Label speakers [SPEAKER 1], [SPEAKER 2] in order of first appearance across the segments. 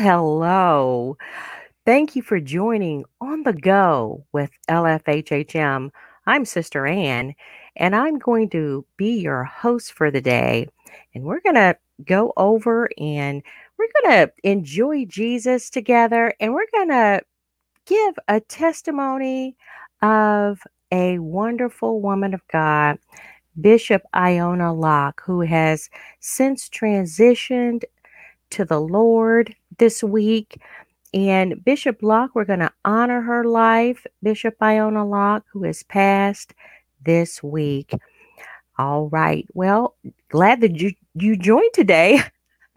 [SPEAKER 1] hello. Thank you for joining On the Go with LFHHM. I'm Sister Ann, and I'm going to be your host for the day. And we're going to go over and we're going to enjoy Jesus together, and we're going to give a testimony of a wonderful woman of God, Bishop Iona Locke, who has since transitioned to the Lord this week. And Bishop Locke, we're going to honor her life, Bishop Iona Locke, who has passed this week. All right. Well, glad that you, you joined today.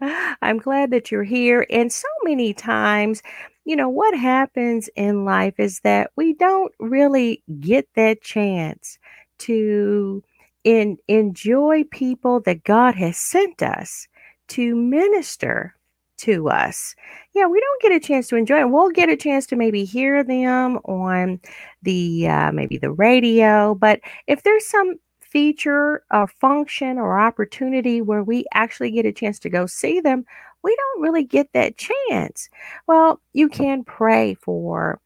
[SPEAKER 1] I'm glad that you're here. And so many times, you know, what happens in life is that we don't really get that chance to in, enjoy people that God has sent us to minister to us. Yeah, we don't get a chance to enjoy it. We'll get a chance to maybe hear them on the uh, maybe the radio, but if there's some feature or function or opportunity where we actually get a chance to go see them, we don't really get that chance. Well, you can pray for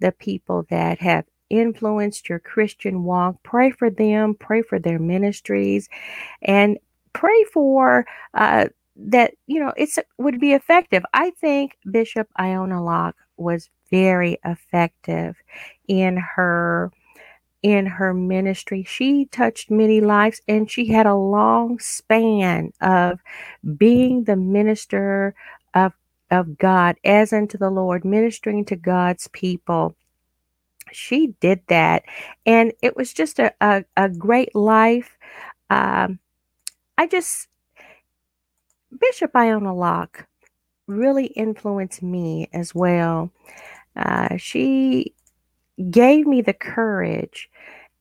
[SPEAKER 1] the people that have influenced your Christian walk. Pray for them, pray for their ministries, and pray for uh, that you know it's would be effective. I think Bishop Iona Locke was very effective in her in her ministry. She touched many lives and she had a long span of being the minister of of God as unto the Lord, ministering to God's people. She did that. And it was just a, a, a great life. Um, I just Bishop Iona Locke really influenced me as well. Uh, she gave me the courage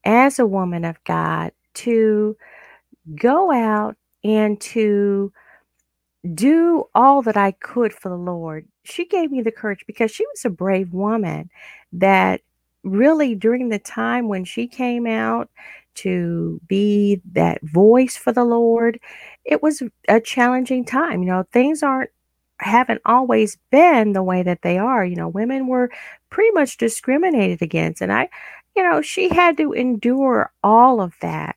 [SPEAKER 1] as a woman of God to go out and to do all that I could for the Lord. She gave me the courage because she was a brave woman that really during the time when she came out to be that voice for the Lord, it was a challenging time. You know, things aren't haven't always been the way that they are. You know, women were pretty much discriminated against and I you know, she had to endure all of that.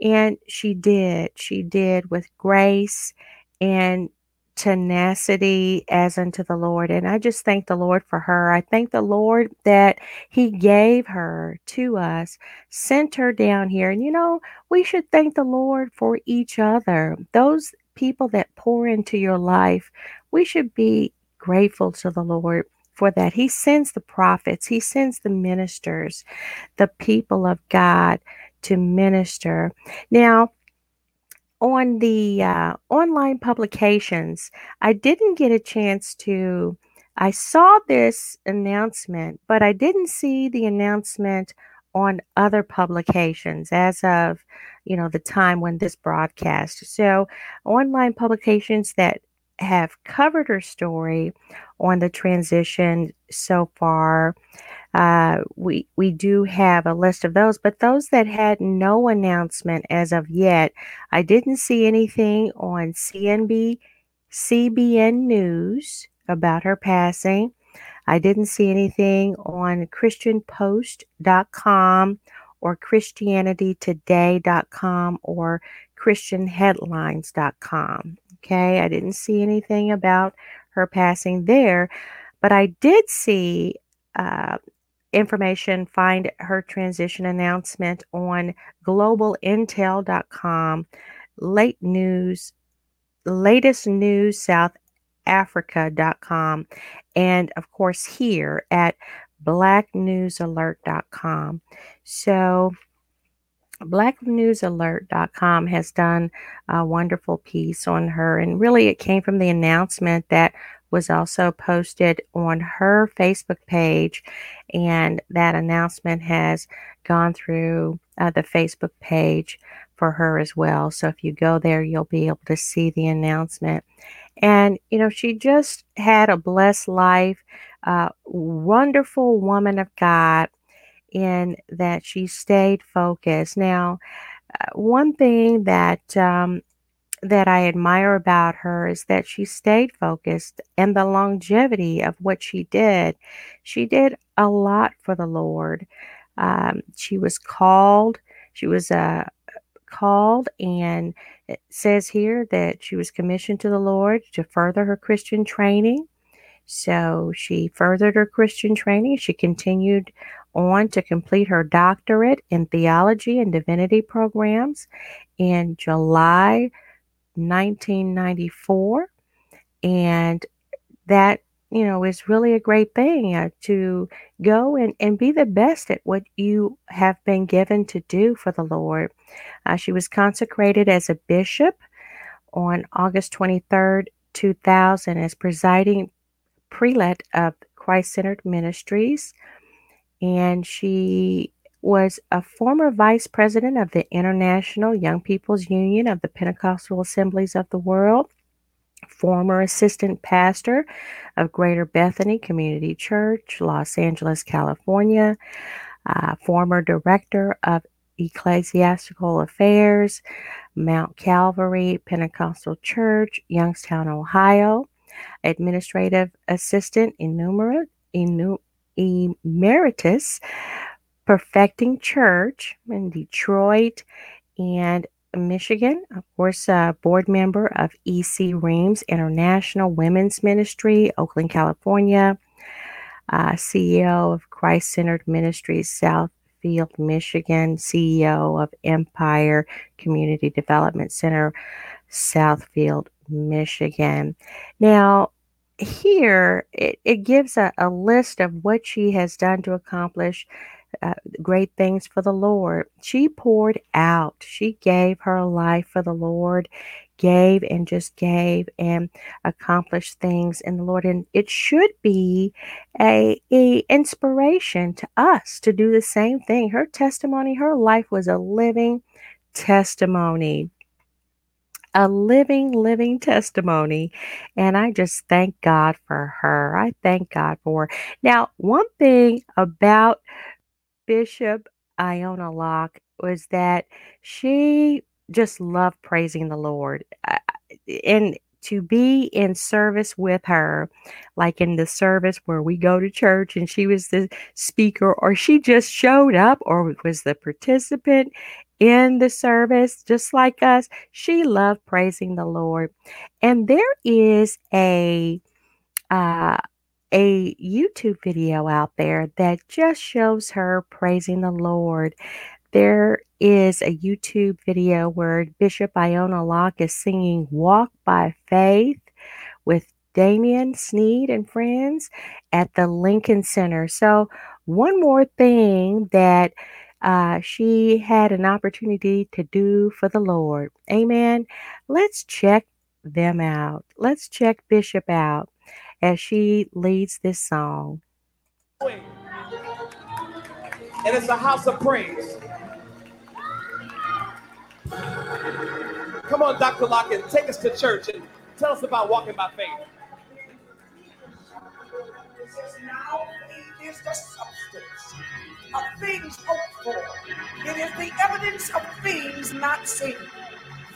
[SPEAKER 1] And she did. She did with grace and tenacity as unto the Lord. And I just thank the Lord for her. I thank the Lord that He gave her to us, sent her down here. And you know, we should thank the Lord for each other. Those people that pour into your life, we should be grateful to the Lord for that. He sends the prophets, He sends the ministers, the people of God to minister. Now, on the uh, online publications, I didn't get a chance to. I saw this announcement, but I didn't see the announcement on other publications as of you know the time when this broadcast. So, online publications that have covered her story on the transition so far uh, we we do have a list of those, but those that had no announcement as of yet, I didn't see anything on CNB, CBN News about her passing. I didn't see anything on ChristianPost.com or ChristianityToday.com or ChristianHeadlines.com. Okay, I didn't see anything about her passing there, but I did see uh, information, find her transition announcement on globalintel.com, late news, latest news South Africa.com, and of course here at blacknewsalert.com. So blacknewsalert.com has done a wonderful piece on her and really it came from the announcement that was also posted on her Facebook page, and that announcement has gone through uh, the Facebook page for her as well. So if you go there, you'll be able to see the announcement. And, you know, she just had a blessed life, uh, wonderful woman of God, in that she stayed focused. Now, uh, one thing that um, that I admire about her is that she stayed focused and the longevity of what she did. She did a lot for the Lord. Um, she was called. She was uh, called, and it says here that she was commissioned to the Lord to further her Christian training. So she furthered her Christian training. She continued on to complete her doctorate in theology and divinity programs in July 1994. And that, you know, is really a great thing uh, to go and, and be the best at what you have been given to do for the Lord. Uh, she was consecrated as a bishop on August 23rd, 2000, as presiding prelate of Christ Centered Ministries. And she was a former vice president of the International Young People's Union of the Pentecostal Assemblies of the World, former assistant pastor of Greater Bethany Community Church, Los Angeles, California, uh, former director of Ecclesiastical Affairs, Mount Calvary Pentecostal Church, Youngstown, Ohio, administrative assistant enumerate, enu, emeritus Perfecting Church in Detroit and Michigan. Of course, uh, board member of EC Reems International Women's Ministry, Oakland, California. Uh, CEO of Christ Centered Ministries, Southfield, Michigan. CEO of Empire Community Development Center, Southfield, Michigan. Now, here it, it gives a, a list of what she has done to accomplish uh, great things for the Lord. She poured out, she gave her life for the Lord, gave and just gave and accomplished things in the Lord. And it should be a, a inspiration to us to do the same thing. Her testimony, her life was a living testimony a living, living testimony. And I just thank God for her. I thank God for her. Now, one thing about Bishop Iona Locke was that she just loved praising the Lord. And to be in service with her, like in the service where we go to church and she was the speaker, or she just showed up or was the participant in the service, just like us, she loved praising the Lord. And there is a uh, a YouTube video out there that just shows her praising the Lord. There is a YouTube video where Bishop Iona Locke is singing Walk by Faith with Damien Sneed and friends at the Lincoln Center. So, one more thing that uh, she had an opportunity to do for the Lord. Amen. Let's check them out. Let's check Bishop out as she leads this song.
[SPEAKER 2] And it's a house of praise. Come on, Dr. Lockett, take us to church and tell us about walking by faith.
[SPEAKER 3] Now faith is the substance of things hoped for. It is the evidence of things not seen.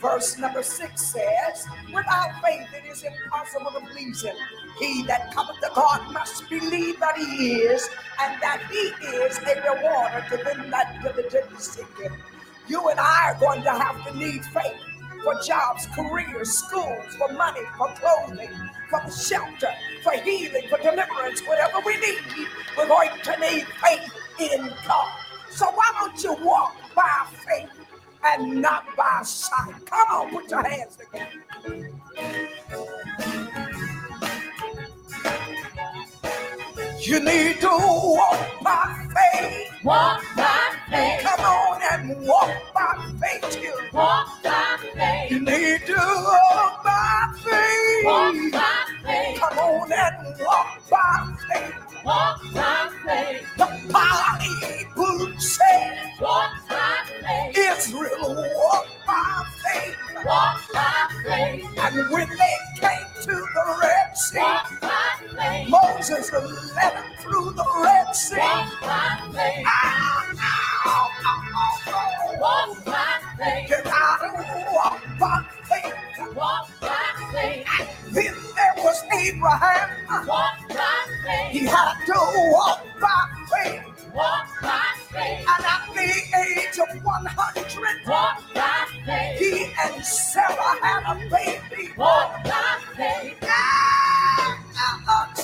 [SPEAKER 3] Verse number six says, Without faith it is impossible to please him. He that cometh to God must believe that he is, and that he is a rewarder to them that diligently seek him. You and I are going to have to need faith for jobs, careers, schools, for money, for clothing, for shelter, for healing, for deliverance, whatever we need, we're going to need faith in God. So why don't you walk by faith and not by sight. Come on, put your hands together. You need to walk by faith.
[SPEAKER 4] Walk by faith.
[SPEAKER 3] Come on and walk by faith, children.
[SPEAKER 4] Walk by faith.
[SPEAKER 3] You need to walk by faith.
[SPEAKER 4] Walk by faith.
[SPEAKER 3] Come on and
[SPEAKER 4] walk by faith. Walk by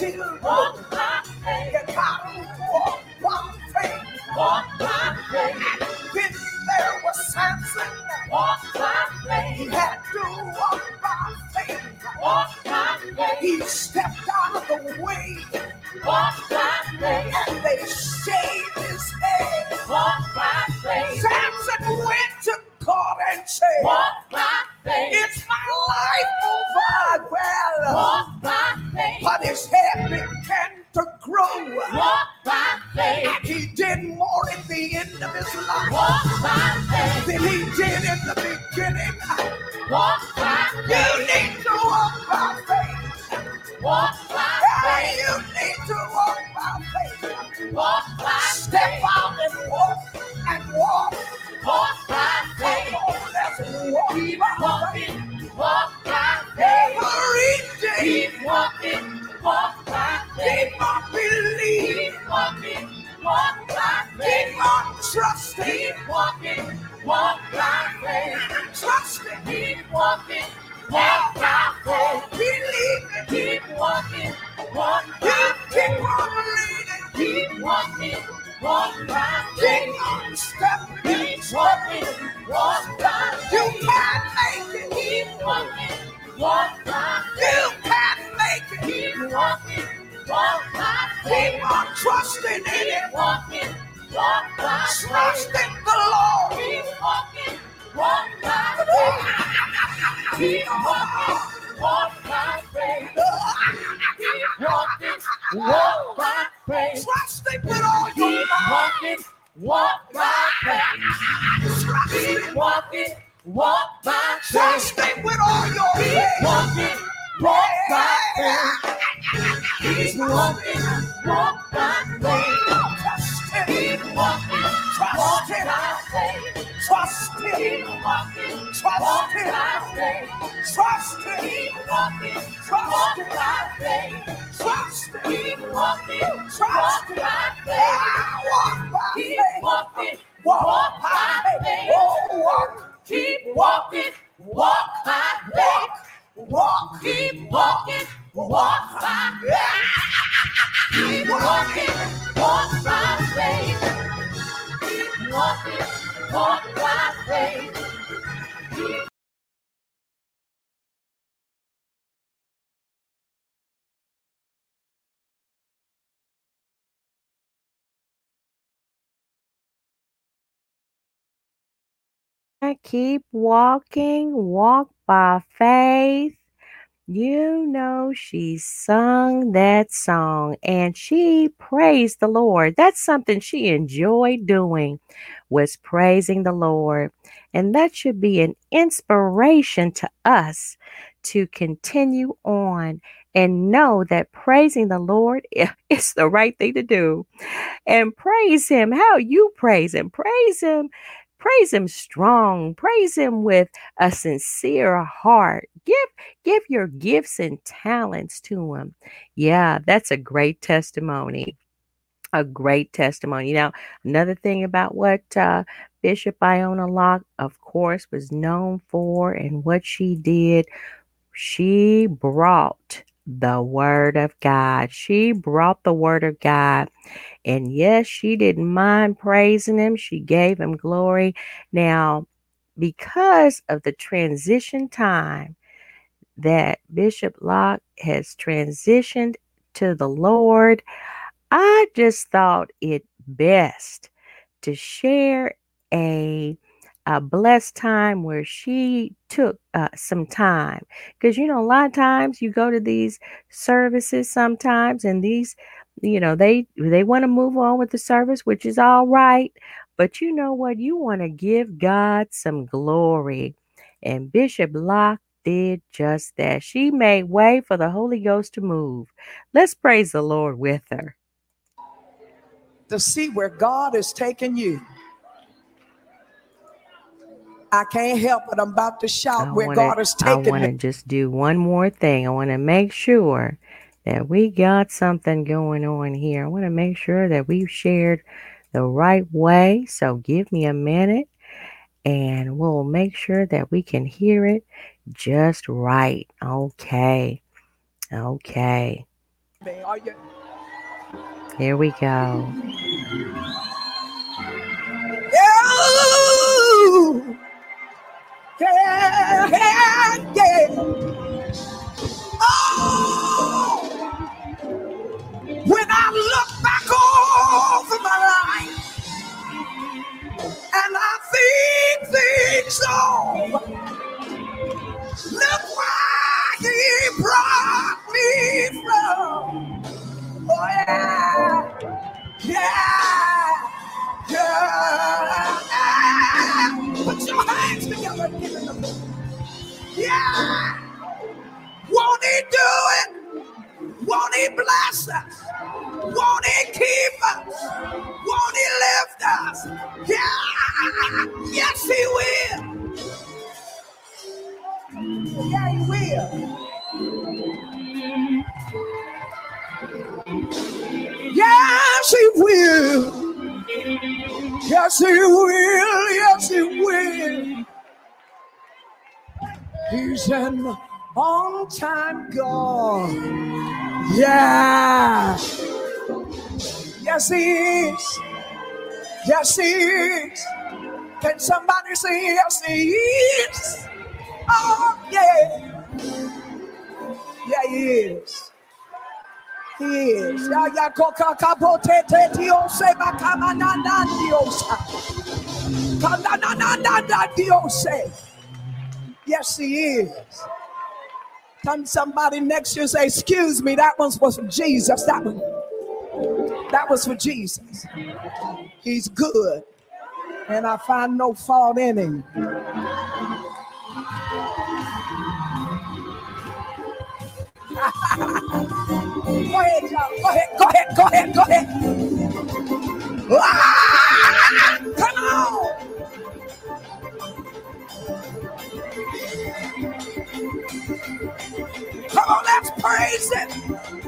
[SPEAKER 3] Ah,
[SPEAKER 4] Keep walking. Walk by faith.
[SPEAKER 3] Trust him with all your
[SPEAKER 4] Keep faith. walking. Walk by faith. Keep walking. Walk by faith. Keep walking. Walk by faith.
[SPEAKER 3] Trust him.
[SPEAKER 4] Keep walking.
[SPEAKER 3] Trust him. Trust him.
[SPEAKER 4] Keep walking.
[SPEAKER 3] Trust him. Trust him.
[SPEAKER 4] Keep walking.
[SPEAKER 3] Trust
[SPEAKER 4] Walk
[SPEAKER 3] him. Ah, Walk by
[SPEAKER 4] Keep
[SPEAKER 3] faith.
[SPEAKER 4] walking.
[SPEAKER 3] Walk
[SPEAKER 4] Walk
[SPEAKER 3] by faith. Oh, walk.
[SPEAKER 4] Keep walking. Walk by faith.
[SPEAKER 3] Walk.
[SPEAKER 4] Keep walking. Walk by faith. Keep walking. Walk by faith. Keep walking. Walk by faith. Keep
[SPEAKER 1] Keep walking, walk by faith. You know, she sung that song and she praised the Lord. That's something she enjoyed doing was praising the Lord. And that should be an inspiration to us to continue on and know that praising the Lord is the right thing to do. And praise him how you praise him. Praise him praise him strong. Praise him with a sincere heart. Give give your gifts and talents to him. Yeah that's a great testimony. A great testimony. Now another thing about what uh, bishop iona locke of course was known for and what she did she brought the word of god she brought the word of god and yes, she didn't mind praising him. She gave him glory. Now, because of the transition time that Bishop Locke has transitioned to the Lord, I just thought it best to share a a blessed time where she took uh, some time because you know a lot of times you go to these services sometimes and these you know they they want to move on with the service which is all right But you know what? You want to give God some glory. And Bishop Locke did just that. She made way for the Holy Ghost to move. Let's praise the Lord with her.
[SPEAKER 3] To see where God is taking you. I can't help it. I'm about to shout
[SPEAKER 1] I
[SPEAKER 3] where
[SPEAKER 1] wanna,
[SPEAKER 3] God is
[SPEAKER 1] I
[SPEAKER 3] taking
[SPEAKER 1] want to just do one more thing. I want to make sure that we got something going on here. I want to make sure that we've shared the right way. So give me a minute and we'll make sure that we can hear it just right. Okay. Okay. Here we go.
[SPEAKER 3] Yeah, yeah, yeah. Oh, when I look back over my life and I think things over, look where he brought me from. Oh, yeah, yeah. Yeah. Won't he do it? Won't he bless us? Won't he keep us? Won't he lift us? Yeah. Yes, he will. Yeah, he will. Yes, he will. Yes, he will. Yes, he will. An on time God. Yeah. Yes, he is. Yes, he is. Can somebody say yes, he is? Oh, yeah. Yeah, he is. He is. Ya koka kapote te. Yes, he is. Come somebody next you say, excuse me, that one was for Jesus. That one. That was for Jesus. He's good. And I find no fault in him. Go ahead, y'all. Go ahead, go ahead, go ahead, go ahead. Ah, Come on, let's praise it.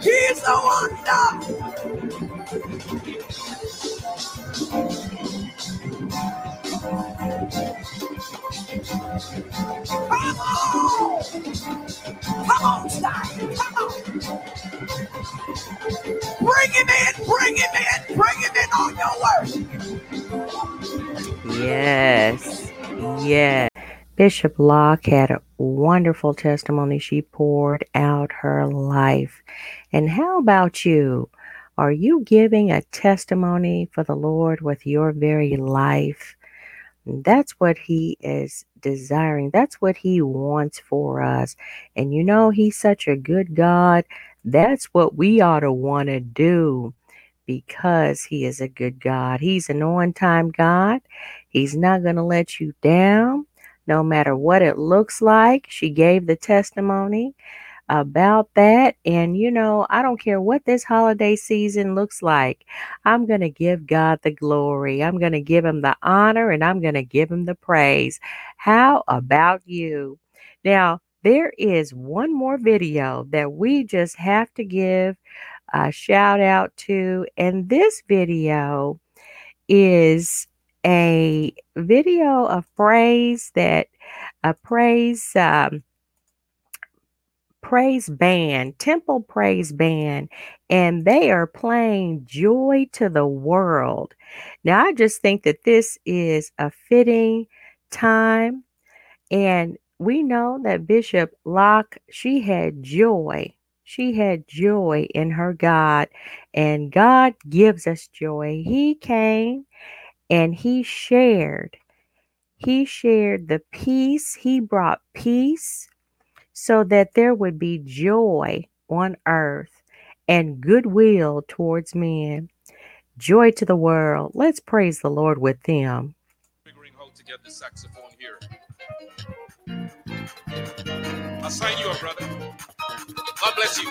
[SPEAKER 3] He's a wonder! Come on! Come on, stop! Come on! Bring him in! Bring him in! Bring him in on your worship!
[SPEAKER 1] Yes. Yes. Bishop Locke had a wonderful testimony. She poured out her life. And how about you? Are you giving a testimony for the Lord with your very life? That's what He is desiring. That's what He wants for us. And you know, He's such a good God. That's what we ought to want to do because He is a good God. He's an on time God. He's not going to let you down. No matter what it looks like. She gave the testimony about that. And, you know, I don't care what this holiday season looks like. I'm going to give God the glory. I'm going to give him the honor and I'm going to give him the praise. How about you? Now, there is one more video that we just have to give a shout out to. And this video is a video of praise that a praise um, praise band, Temple Praise Band, and they are playing Joy to the World. Now, I just think that this is a fitting time, and we know that Bishop Locke, she had joy. She had joy in her God, and God gives us joy. He came and He shared. He shared the peace. He brought peace so that there would be joy on earth and goodwill towards men. Joy to the world. Let's praise the Lord with them.
[SPEAKER 5] Figuring how to get the saxophone here. I'll sign you up, brother. God bless you.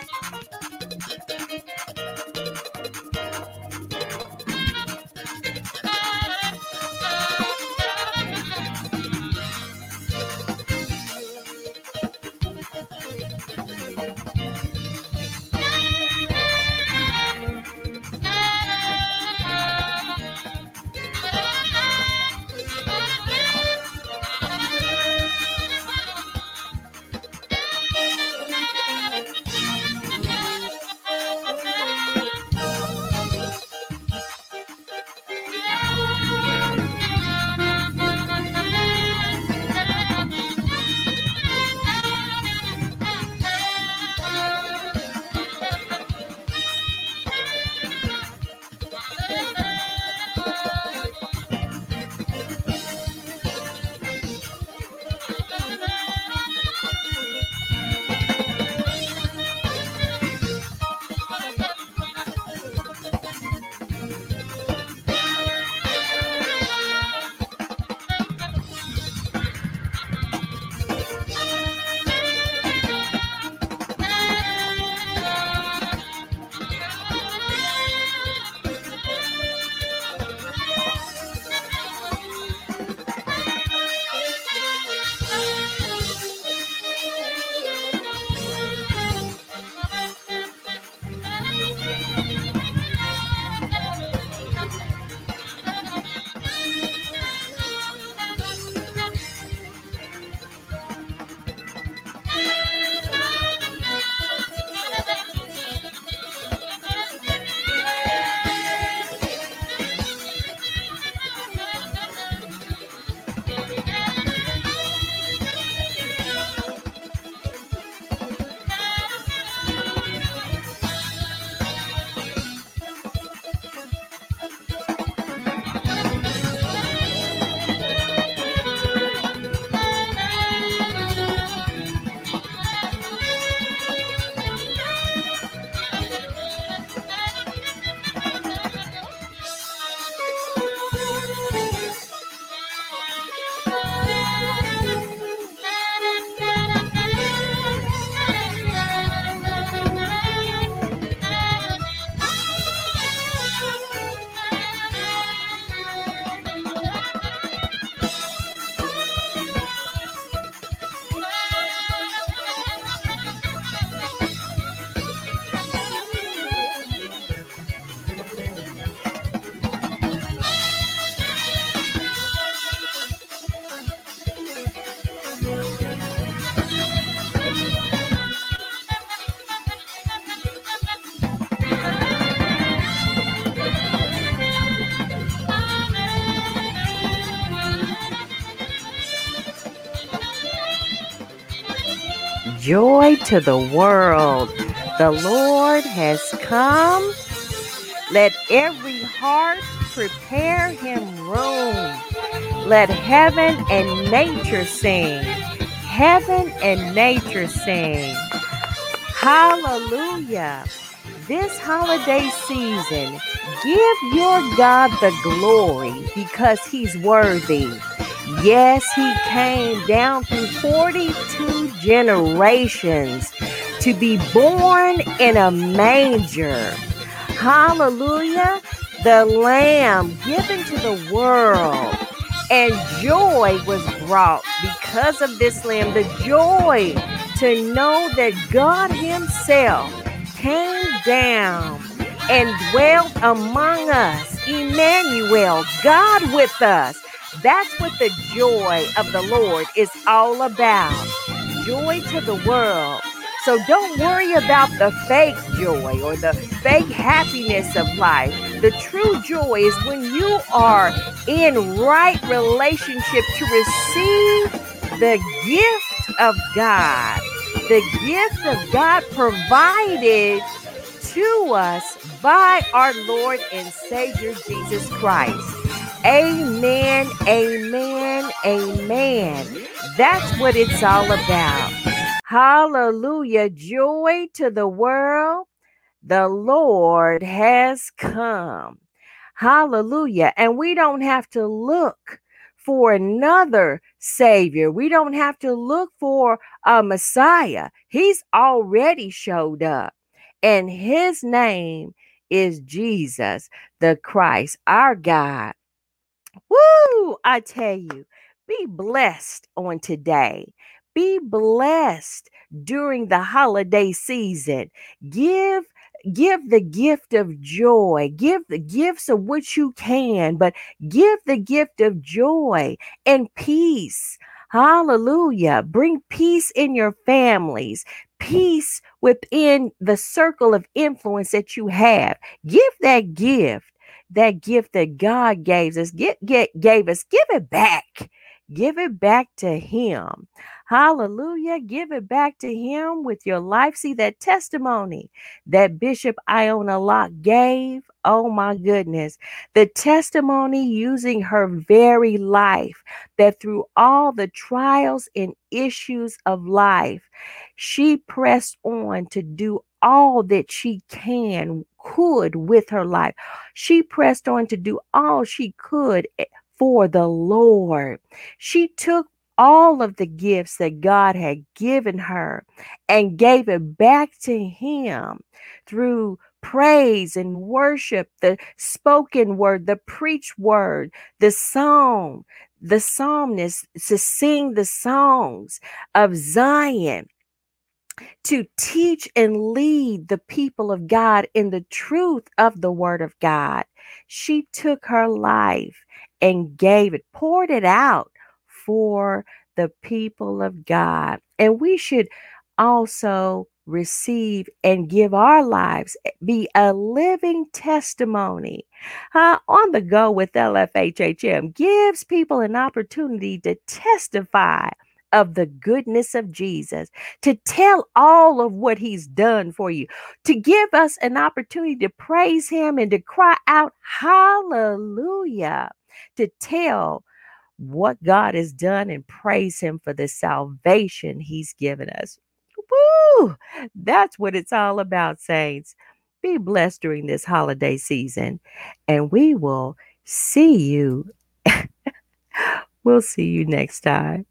[SPEAKER 1] Joy to the world. The Lord has come. Let every heart prepare him room. Let heaven and nature sing. Heaven and nature sing. Hallelujah. This holiday season, give your God the glory because he's worthy. Yes, he came down through 42 generations to be born in a manger. Hallelujah. The lamb given to the world. And joy was brought because of this lamb. The joy to know that God Himself came down and dwelt among us. Emmanuel, God with us. That's what the joy of the Lord is all about. Joy to the world. So don't worry about the fake joy or the fake happiness of life. The true joy is when you are in right relationship to receive the gift of God. The gift of God provided to us by our Lord and Savior Jesus Christ. Amen, amen, amen. That's what it's all about. Hallelujah. Joy to the world. The Lord has come. Hallelujah. And we don't have to look for another Savior. We don't have to look for a Messiah. He's already showed up. And his name is Jesus, the Christ, our God. Woo! I tell you, be blessed on today. Be blessed during the holiday season. Give give the gift of joy. Give the gifts of which you can, but give the gift of joy and peace. Hallelujah. Bring peace in your families, peace within the circle of influence that you have. Give that gift that gift that God gave us, get, get, gave us, give it back. Give it back to Him. Hallelujah. Give it back to Him with your life. See that testimony that Bishop Iona Locke gave. Oh my goodness. The testimony using her very life that through all the trials and issues of life, she pressed on to do all that she can could with her life. She pressed on to do all she could eh, for the Lord. She took all of the gifts that God had given her and gave it back to Him through praise and worship, the spoken word, the preach word, the song, the psalmist to sing the songs of Zion to teach and lead the people of God in the truth of the word of God. She took her life and gave it, poured it out for the people of God. And we should also receive and give our lives eh, be a living testimony uh, on the go with LFHHM gives people an opportunity to testify of the goodness of Jesus, to tell all of what he's done for you, to give us an opportunity to praise him and to cry out, Hallelujah, to tell what God has done and praise him for the salvation he's given us. Woo! That's what it's all about, saints. Be blessed during this holiday season, and we will see you. we'll see you next time.